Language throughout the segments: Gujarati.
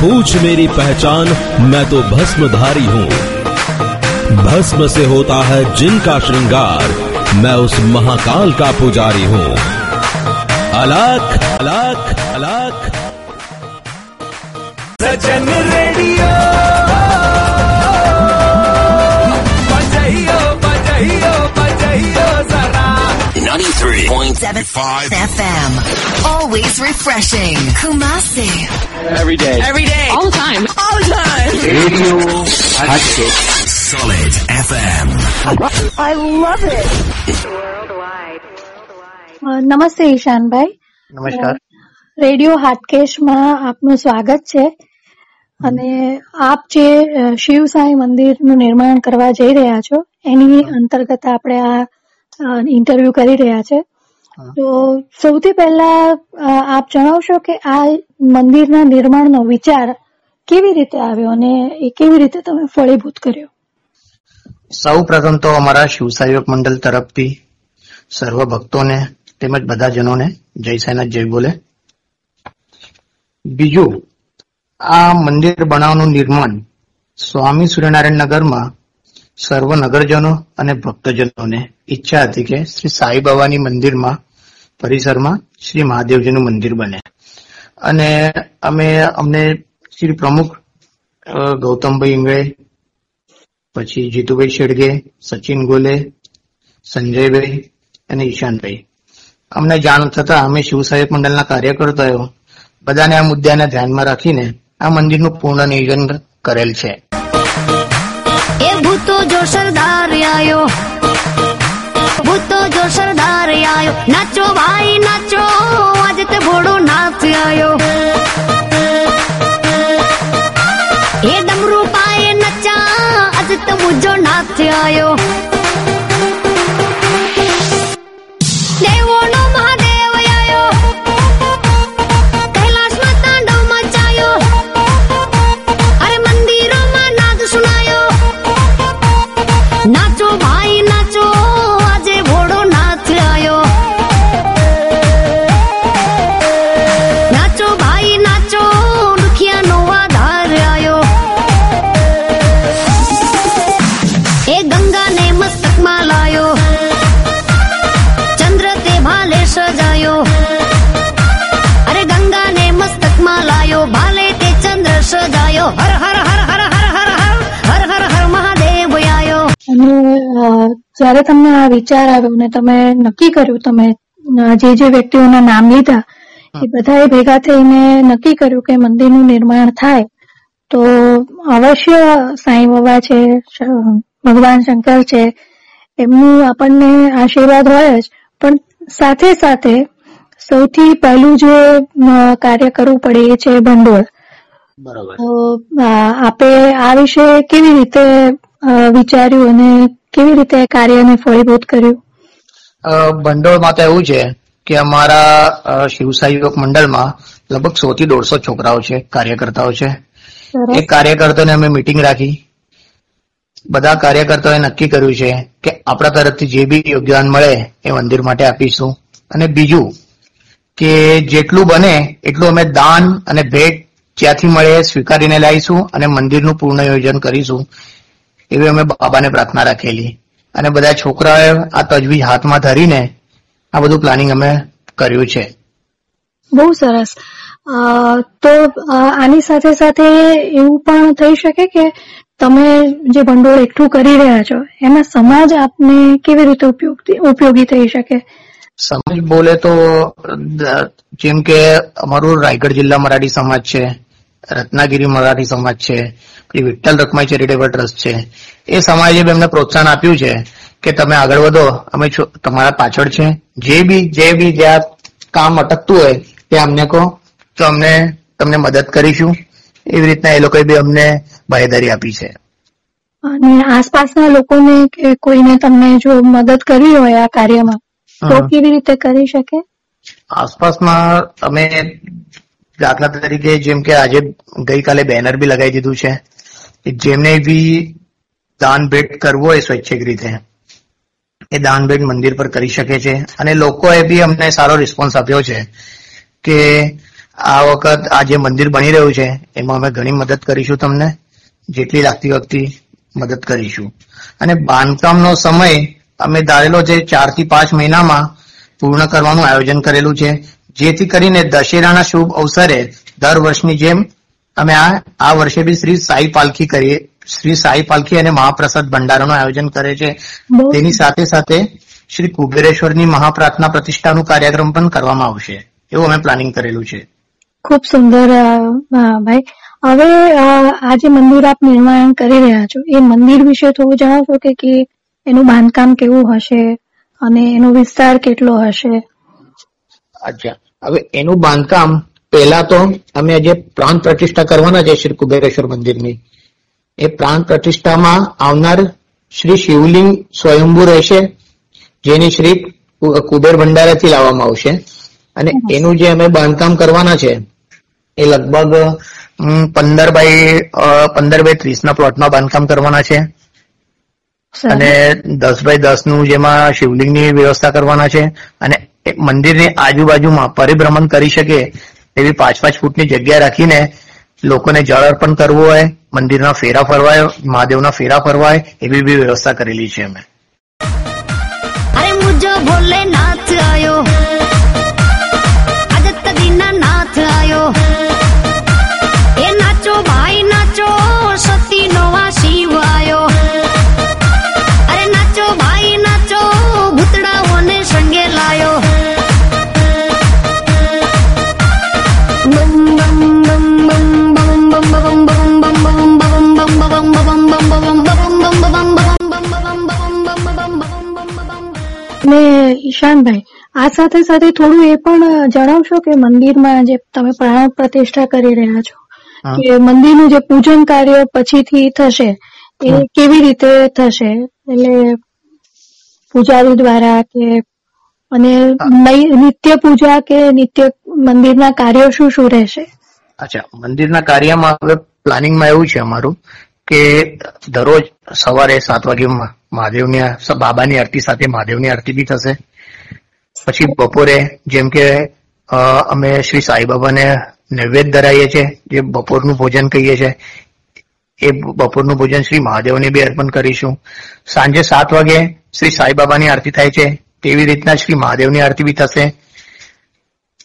पूछ मेरी पहचान मैं तो भस्मधारी हूँ भस्म से होता है जिनका श्रृंगार मैं उस महाकाल का पुजारी हूँ अलख अलख अलख सजन रेडियो बजाइयो बजाइयो बजाइयो जरा 93.75 FM. Always refreshing. Kumasi. Every day. Every Radio Hatchet. Solid FM. I love it. નમસ્તે ઈશાનભાઈ નમસ્કાર રેડિયો હાટકેશમાં આપનું સ્વાગત છે અને આપ જે શિવ સાંઈ મંદિરનું નિર્માણ કરવા જઈ રહ્યા છો એની અંતર્ગત આપણે આ ઇન્ટરવ્યુ કરી રહ્યા છે તો સૌથી પહેલા આપ જણાવશો કે આ મંદિરના નિર્માણનો વિચાર કેવી રીતે આવ્યો અને એ કેવી રીતે તમે ફળીભૂત કર્યો? સૌ પ્રથમ તો અમારા શિવસાયુક મંડળ તરફથી સર્વ ભક્તોને તેમજ બધા જનોને જય સાયનાથ જય બોલે. બીજું, આ મંદિર બનાવવાનું નિર્માણ સ્વામી સૂર્યનારાયણ નગરમાં સર્વ નગરજનો અને ભક્તજનોને ઈચ્છા હતી કે શ્રી સાઈ બાબાની મંદિરમાં, પરિસરમાં શ્રી મહાદેવજીનું મંદિર બને. અને અમે અમને શ્રી પ્રમુખ ગૌતમભાઈ ઇંગળે, પછી જીતુભાઈ શેડગે સચિન ગોલે, સંજયભાઈ અને ઈશાનભાઈ. અમને જાણ થતા અમે શિવસાહેબ મંડળના કાર્યકર્તાઓ બધાને આ મુદ્દાને ધ્યાનમાં રાખીને આ મંદિરનું પૂર્ણ નિયોજન કરેલ છે. એ ભૂતો જો સરદાર આયો, ભૂતો જો સરદાર આયો, નાચો ભાઈ, નાચો, આજે તે ભોળો નાચ આયો. એ ડમરૂ પાએ નચા આજ તે મુજો નાચ આયો. જ્યારે તમને આ વિચાર આવ્યો ને તમે નક્કી કર્યું તમે જે જે વ્યક્તિઓના નામ લીધા એ બધાએ ભેગા થઈને નક્કી કર્યું કે મંદિરનું નિર્માણ થાય તો અવશ્ય સાંઈ બાબા છે ભગવાન શંકર છે એમનું આપણને આશીર્વાદ હોય જ પણ સાથે સાથે સૌથી પહેલું જે કાર્ય કરવું પડે એ છે ભંડોળ. બરોબર. તો આપે આ વિશે કેવી રીતે વિચાર્યું અને કેવી રીતે કાર્યને ફળીભૂત કર્યું? ભંડોળમાં તો એવું છે કે અમારા અ, શિવસાઈ યુવક મંડળમાં લગભગ સો થી દોઢસો છોકરાઓ છે કાર્યકર્તાઓ છે. એ કાર્યકર્તાઓને અમે મિટિંગ રાખી. બધા કાર્યકર્તાઓએ નક્કી કર્યું છે કે આપણા તરફથી જે બી યોગદાન મળે એ મંદિર માટે આપીશું. અને બીજું કે જેટલું બને એટલું અમે દાન અને ભેટ જ્યાંથી મળે સ્વીકારીને લાવીશું અને મંદિરનું પૂર્ણ આયોજન કરીશું. એવી અમે બાબાને પ્રાર્થના રાખેલી. અને બધા છોકરાઓએ આ તજવીજ હાથમાં ધરીને આ બધું પ્લાનિંગ અમે કર્યું છે. બહુ સરસ. તો આની સાથે સાથે એવું પણ થઈ શકે કે તમે જે ભંડોળ એકઠું કરી રહ્યા છો એમાં સમાજ આપને કેવી રીતે ઉપયોગી ઉપયોગી થઈ શકે? સમાજ બોલે તો જેમ કે અમારું રાયગઢ જિલ્લા મરાઠી સમાજ છે. રત્નાગીરી મરાઠી સમાજ છે પછી વિઠ્ઠલ રખમાઈ ચેરિટેબલ ટ્રસ્ટ છે એ સમાજે બી અમને પ્રોત્સાહન આપ્યું છે કે તમે આગળ વધો. અમે તમારા પાછળ છે. જે બી જે બી જ્યાં કામ અટકતું હોય તે અમને કહો. તો અમને તમને મદદ કરીશું. એવી રીતના એ લોકોએ બી અમને બાહેદારી આપી છે. અને આસપાસના લોકોને કે કોઈને તમને જો મદદ કરવી હોય આ કાર્યમાં તો કેવી રીતે કરી શકે? આસપાસમાં અમે દાખલા તરીકે જેમ કે આજે ગઈકાલે બેનર બી લગાવી દીધું છે જેમને બી દાન ભેટ કરવો હોય સ્વૈચ્છિક રીતે. એ દાન ભેટ મંદિર પર કરી શકે છે. અને લોકોએ બી અમને સારો રિસ્પોન્સ આપ્યો છે કે આ વખત આ જે મંદિર બની રહ્યું છે, એમાં અમે ઘણી મદદ કરીશું તમને. જેટલી લાગતી વખતે મદદ કરીશું. અને બાંધકામનો સમય અમે ધારેલો છે ચારથી પાંચ મહિનામાં પૂર્ણ કરવાનું આયોજન કરેલું છે. જેથી કરીને દશેરાના શુભ અવસરે દર વર્ષની જેમ અમે આ આ વર્ષે બી શ્રી સાઈ પાલખી કરીએ શ્રી સાઈ પાલખી અને મહાપ્રસાદ ભંડારાનું આયોજન કરે છે. તેની સાથે સાથે શ્રી કુબેરેશ્વરની મહાપ્રાર્થના પ્રતિષ્ઠાનું કાર્યક્રમ પણ કરવામાં આવશે. એવું અમે પ્લાનિંગ કરેલું છે. ખૂબ સુંદર ભાઈ. હવે આ જે મંદિર આપ નિર્માણ કરી રહ્યા છો એ મંદિર વિશે થોડું જણાવશો કે એનું બાંધકામ કેવું હશે અને એનો વિસ્તાર કેટલો હશે? અચ્છા. હવે એનું બાંધકામ પહેલા તો અમે જે પ્રાણ પ્રતિષ્ઠા કરવાના છે શ્રી કુબેરેશ્વર મંદિરની એ પ્રાણ પ્રતિષ્ઠામાં આવનાર શ્રી શિવલિંગ સ્વયંભૂ રહેશે જેની શ્રી કુબેર ભંડારાથી લાવવામાં આવશે. અને એનું જે અમે બાંધકામ કરવાના છે એ લગભગ પંદર બાય પંદર બાય ત્રીસ ના પ્લોટમાં બાંધકામ કરવાના છે. અને દસ બાય દસનું જેમાં શિવલિંગની વ્યવસ્થા કરવાના છે. અને મંદિરની આજુબાજુમાં પરિભ્રમણ કરી શકે એવી પાંચ પાંચ ફૂટની જગ્યા રાખીને લોકોને જળ અર્પણ કરવું હોય, મંદિરના ફેરા ફરવાય, મહાદેવના ફેરા ફરવાય, એવી બી વ્યવસ્થા કરેલી છે અમે. ભોલેનાથ આયો. અને ઈશાનભાઈ આ સાથે સાથે થોડું એ પણ જણાવશો કે મંદિરમાં જે તમે પ્રાણ પ્રતિષ્ઠા કરી રહ્યા છો. કે મંદિરનું જે પૂજન કાર્ય પછીથી થશે એ કેવી રીતે થશે? એટલે પૂજારી દ્વારા કે અને નિત્ય પૂજા કે નિત્ય મંદિરના કાર્યો શું શું રહેશે? અચ્છા મંદિરના કાર્યમાં હવે પ્લાનિંગમાં એવું છે અમારું કે દરરોજ સવારે સાત વાગે મહાદેવની બાબાની આરતી સાથે મહાદેવની આરતી બી થશે. પછી બપોરે જેમ કે અમે શ્રી સાંઈબાબાને નૈવેદ્ય ધરાવીએ છીએ જે બપોરનું ભોજન કહીએ છીએ એ બપોરનું ભોજન શ્રી મહાદેવને બી અર્પણ કરીશું. સાંજે સાત વાગે શ્રી સાંઈબાબાની આરતી થાય છે, તેવી રીતના શ્રી મહાદેવની આરતી બી થશે.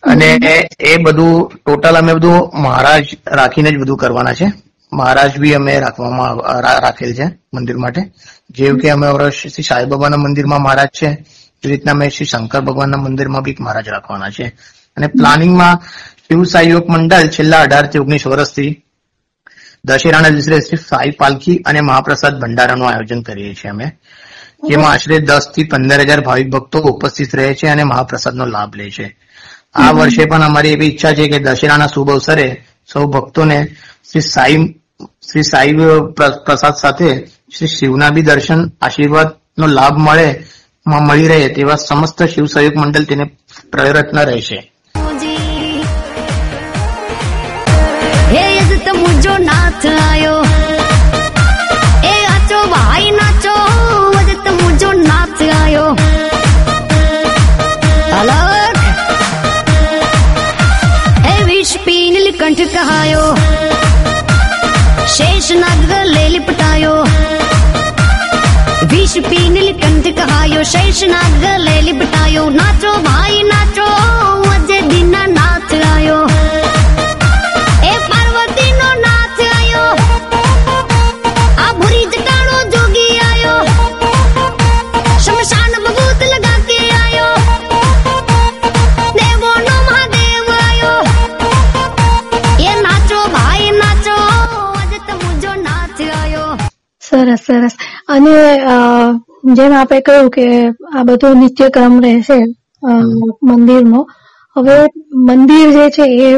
અને એ બધું, ટોટલ અમે બધું મહારાજ રાખીને જ બધું કરવાના છે. મહારાજ બી અમે રાખવામાં રાખેલ છે મંદિર માટે. જેવું કે અમે શ્રી સાંઈબાબાના મંદિરમાં મહારાજ છે, એ રીતના અમે શ્રી શંકર ભગવાનના મંદિરમાં બી મહારાજ રાખવાના છે. અને પ્લાનિંગમાં શિવ સાઈ યોગ મંડળ છેલ્લા અઢારથી ઓગણીસ વર્ષથી દશેરાના દિવસે શ્રી સાઈ પાલખી અને મહાપ્રસાદ ભંડારાનું આયોજન કરીએ છીએ અમે, જેમાં આશરે દસથી પંદર હજાર ભાવિક ભક્તો ઉપસ્થિત રહે છે અને મહાપ્રસાદનો લાભ લે છે. આ વર્ષે પણ અમારી એવી ઈચ્છા છે કે દશેરાના શુભ અવસરે સૌ ભક્તોને શ્રી સાઈ શ્રી સાઈ પ્રસાદ સાથે શ્રી શિવના બી દર્શન, આશીર્વાદ નો લાભ મળે મળી રહે તેવા સમસ્ત શિવ સહયોગ મંડળ તેને પ્રયત્ન રહેશે. મુજો નાથ આયો. શેષ નાગ લેલી બટાયો નાચો ભાઈ નાચો અજે દિના નાચ આયો એ પાર્વતી નો નાચ આયો આ ભૂરી જટાણો જોગી આયો શમશાન ભગૂત લગા કે આયો દેવો નો મહાદેવ આયો એ નાચો ભાઈ નાચો અજે તમુજો નાચ આયો સરસ સરસ. અને જેમ આપે કહ્યું કે આ બધો નિત્યક્રમ રહેશે મંદિરનો. હવે મંદિર જે છે એ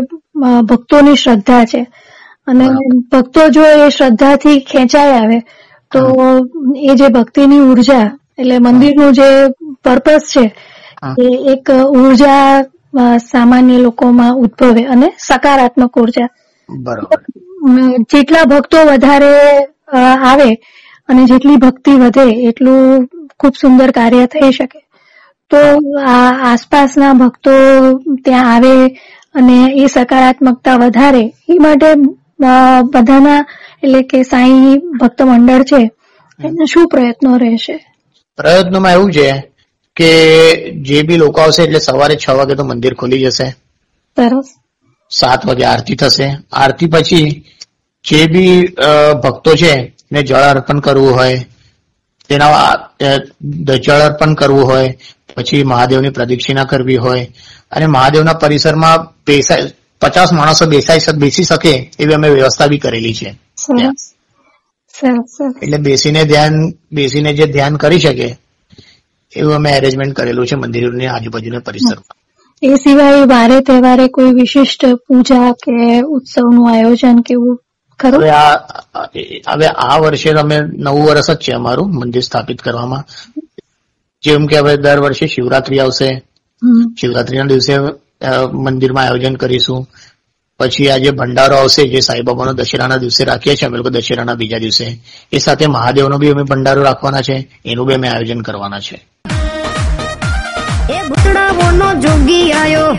ભક્તોની શ્રદ્ધા છે. અને ભક્તો જો એ શ્રદ્ધાથી ખેંચાઈ આવે તો એ જે ભક્તિની ઊર્જા એટલે મંદિરનું જે પર્પસ છે એ એક ઊર્જા સામાન્ય લોકોમાં ઉદ્ભવે અને સકારાત્મક ઊર્જા. બરોબર. જેટલા ભક્તો વધારે આવે અને જેટલી ભક્તિ વધે એટલું ખૂબ સુંદર કાર્ય થઈ શકે. તો આ આસપાસના ભક્તો ત્યાં આવે અને એ સકારાત્મકતા વધારે એ માટે બધાના એટલે કે સાંઈ ભક્ત મંડળ છે એના શું પ્રયત્નો રહેશે? પ્રયત્નોમાં એવું છે કે જે બી લોકો આવશે એટલે સવારે છ વાગે તો મંદિર ખુલી જશે. સરસ. સાત વાગે આરતી થશે. આરતી પછી જે બી ભક્તો છે ને જળ અર્પણ કરવું હોય તેના જળ અર્પણ કરવું હોય પછી મહાદેવની પ્રદક્ષિણા કરવી હોય અને મહાદેવના પરિસરમાં બેસાય પચાસ માણસો બેસાઈ બેસી શકે એવી અમે વ્યવસ્થા બી કરેલી છે. એટલે બેસીને ધ્યાન બેસીને જે ધ્યાન કરી શકે એવું અમે એરેન્જમેન્ટ કરેલું છે મંદિરોની આજુબાજુના પરિસરમાં. એ સિવાય વારે તહેવારે કોઈ વિશિષ્ટ પૂજા કે ઉત્સવનું આયોજન કેવું ખરું? હવે આ હવે આ વર્ષે અમે નવું વર્ષ જ છે અમારું મંદિર સ્થાપિત કરવામાં. જેમ કે હવે દર વર્ષે શિવરાત્રી આવશે. શિવરાત્રીના દિવસે મંદિરમાં આયોજન કરીશું. પછી આજે ભંડારો આવશે જે સાંઈબાબાનો દશેરાના દિવસે રાખીએ છીએ અમે લોકો દશેરાના બીજા દિવસે. એ સાથે મહાદેવનો બી અમે ભંડારો રાખવાના છે. એનું બી અમે આયોજન કરવાના છે. એ ભૂતડાઓનો જોગી આયો.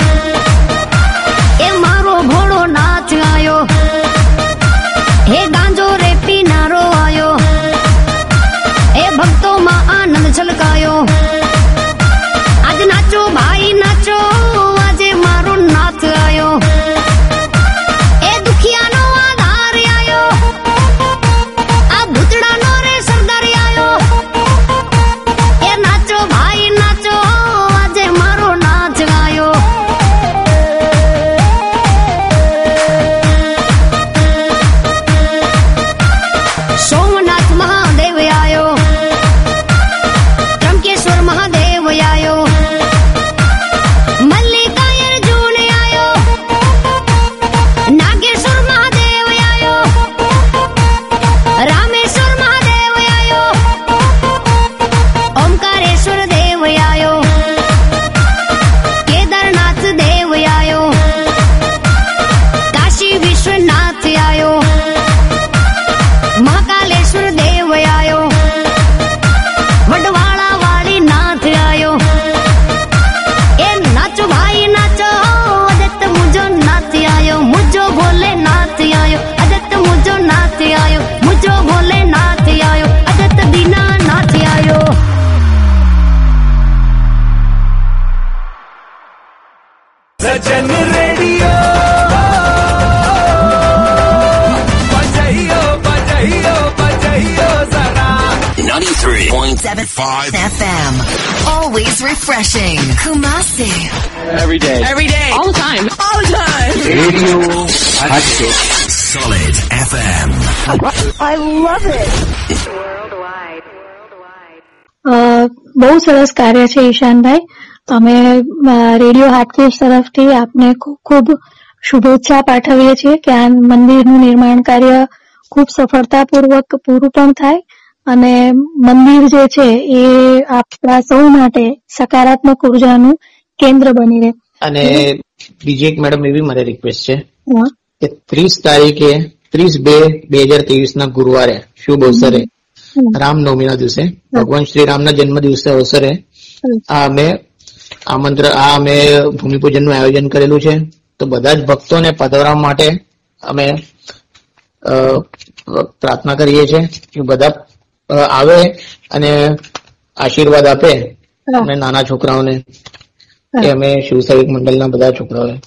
93.75 FM. Always refreshing. Kumasi. Every day. Every day. All the time. All the time. Radio Hatchet. Solid FM. I love it. બહુ સરસ કાર્ય છે ઈશાનભાઈ અમે રેડિયો હાટકેશ તરફથી આપને ખૂબ ખૂબ શુભેચ્છા પાઠવીએ છીએ કે આ મંદિરનું નિર્માણ કાર્ય ખૂબ સફળતાપૂર્વક પૂરું પણ થાય અને મંદિર જે છે એ આપણા સૌ માટે સકારાત્મક ઉર્જાનું કેન્દ્ર બની રહે. અને બીજી એક મેડમ એવી મારી રિક્વેસ્ટ છે કે ત્રીસ તારીખે ત્રીસ બે બે હજાર ત્રેવીસ ના ગુરુવારે શુભ અવસરે રામનવમી ના દિવસે ભગવાન શ્રી રામના જન્મ દિવસે અવસરે. આ અમે આમંત્ર આ અમે ભૂમિપૂજનનું આયોજન કરેલું છે. તો બધા જ ભક્તોને પધરાવવા માટે અમે પ્રાર્થના કરીએ છીએ કે બધા આવે અને આશીર્વાદ આપે. અને નાના છોકરાઓને. કે અમે શિવસેવક મંડળના બધા છોકરાઓએ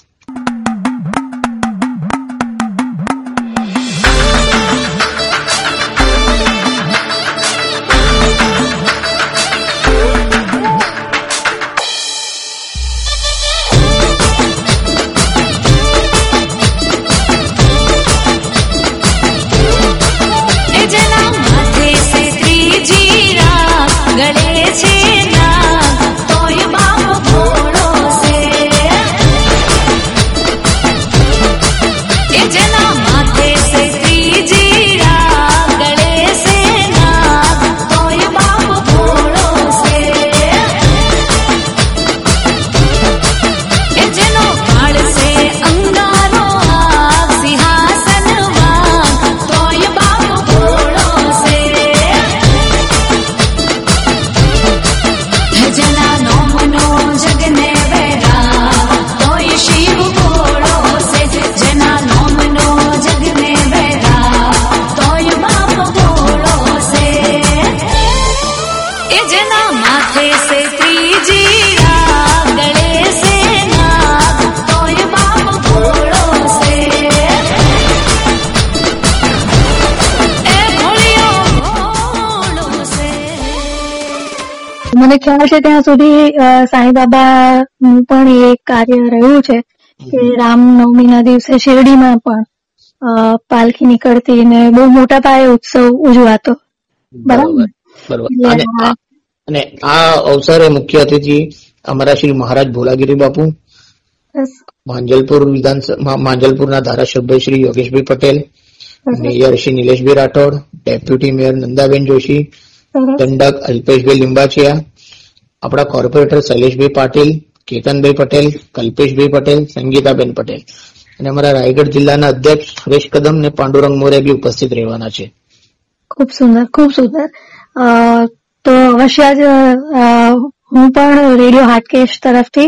મને ખ્યાલ છે ત્યાં સુધી સાંઈ સાંઈબાબા નું પણ એ એક કાર્ય રહ્યું છે કે રામનવમીના દિવસે શિરડીમાં પણ પાલખી નીકળતી ને બહુ મોટા પાયે ઉત્સવ ઉજવાતો. બરાબર બરોબર. અને આ- અવસરે મુખ્ય અતિથિ અમારા શ્રી મહારાજ ભોલાગીરી બાપુ માંજલપુર વિધાનસભા માંજલપુરના ધારાસભ્ય Shri Yogeshbhai Patel mayor Shri Nileshbhai Rathod deputy mayor Nandaben Joshi દંડક અલ્પેશભાઈ લિંબાચિયા આપણા કોર્પોરેટર શૈલેષભાઈ પાટીલ, કેતનભાઈ પટેલ, કલ્પેશભાઈ પટેલ, સંગીતાબેન પટેલ. અને અમારા રાયગઢ જિલ્લાના અધ્યક્ષ હરેશ કદમ ને પાંડુરંગ મોરે બી ઉપસ્થિત રહેવાના છે. ખૂબ સુંદર ખૂબ સુંદર. તો અવશ્ય જ હું પણ રેડિયો હાટકેશ તરફથી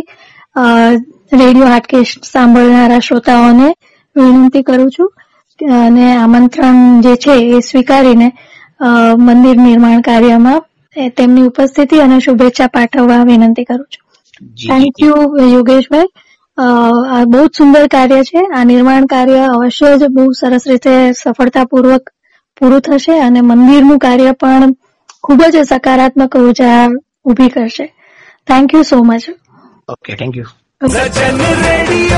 રેડિયો હાટકેશ સાંભળનારા શ્રોતાઓને વિનંતી કરું છું. અને આમંત્રણ જે છે એ સ્વીકારીને મંદિર નિર્માણ કાર્યમાં તેમની ઉપસ્થિતિ અને શુભેચ્છા પાઠવવા વિનંતી કરું છું. Thank you Yogeshbhai. આ બહુ જ સુંદર કાર્ય છે. આ નિર્માણ કાર્ય અવશ્ય જ બહુ સરસ રીતે સફળતાપૂર્વક પૂરું થશે અને મંદિરનું કાર્ય પણ ખૂબ જ સકારાત્મક ઊર્જા ઊભી કરશે. Thank you so much okay thank you radio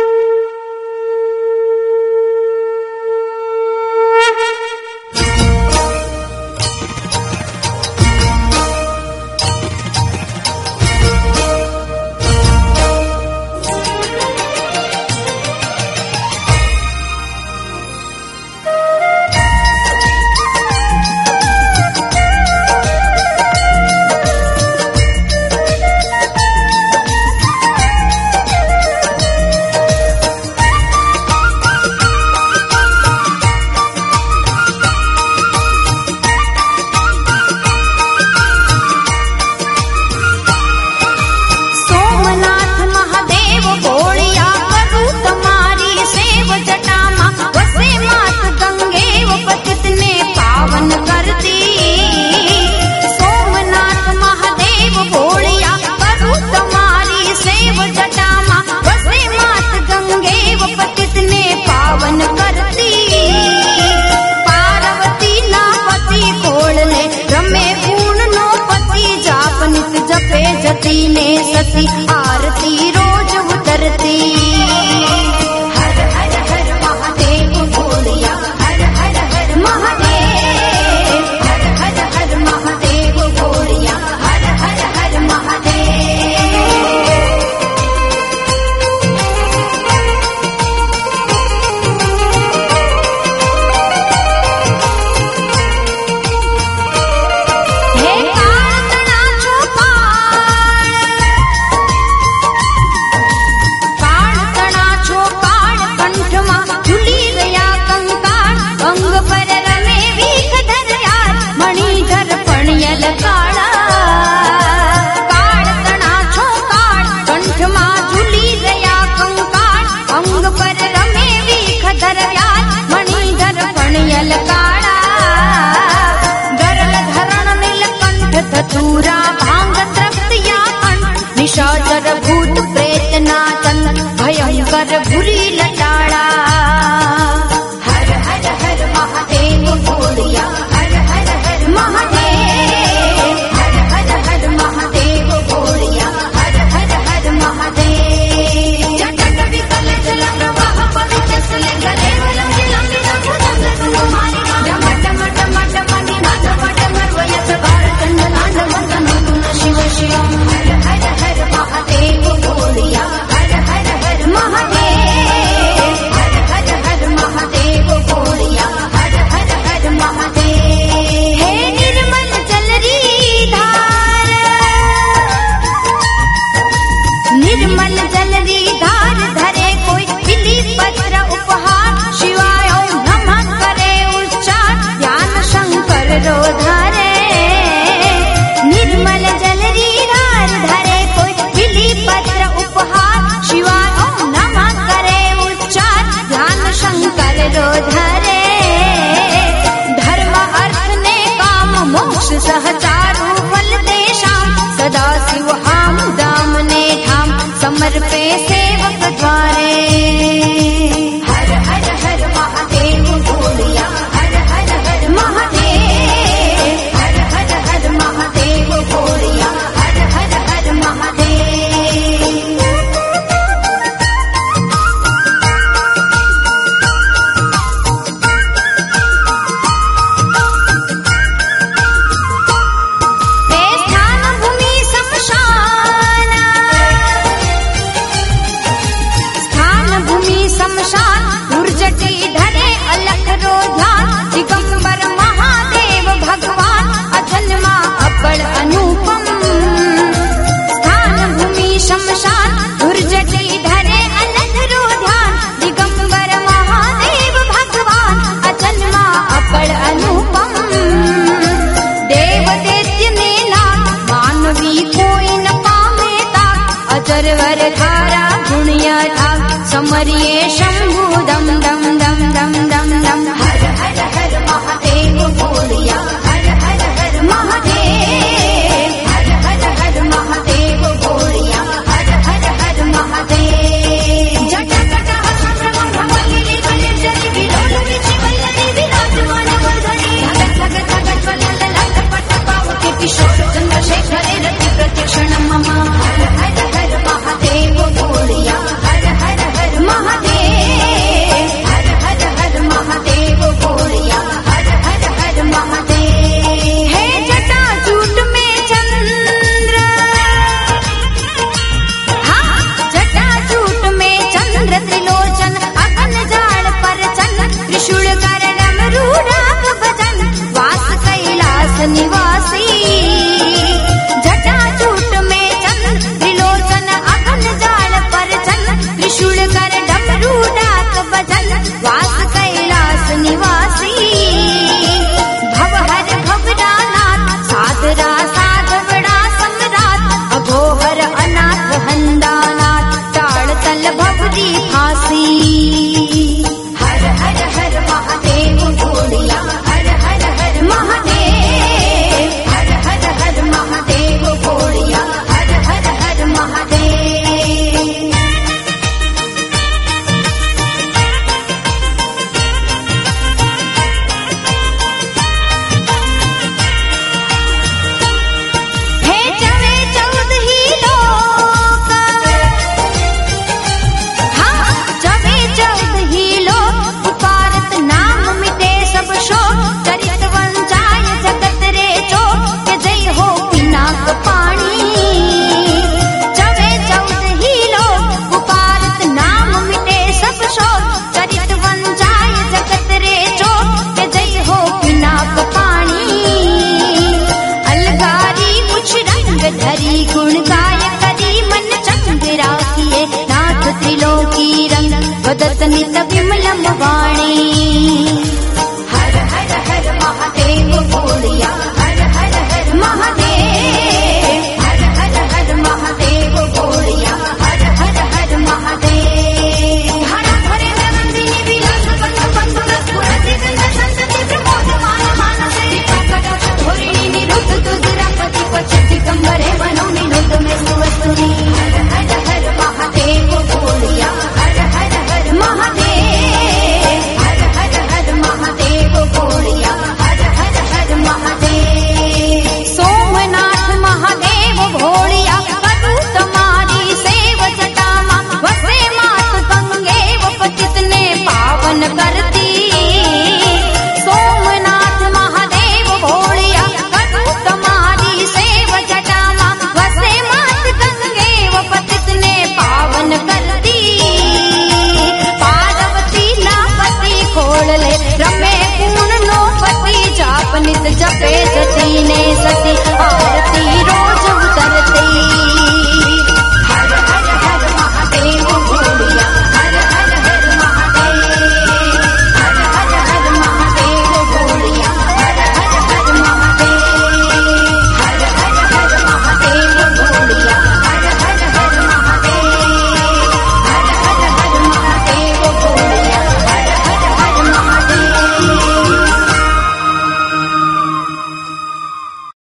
समर्ये शम्भोदं दं दं दं। கமலம் வா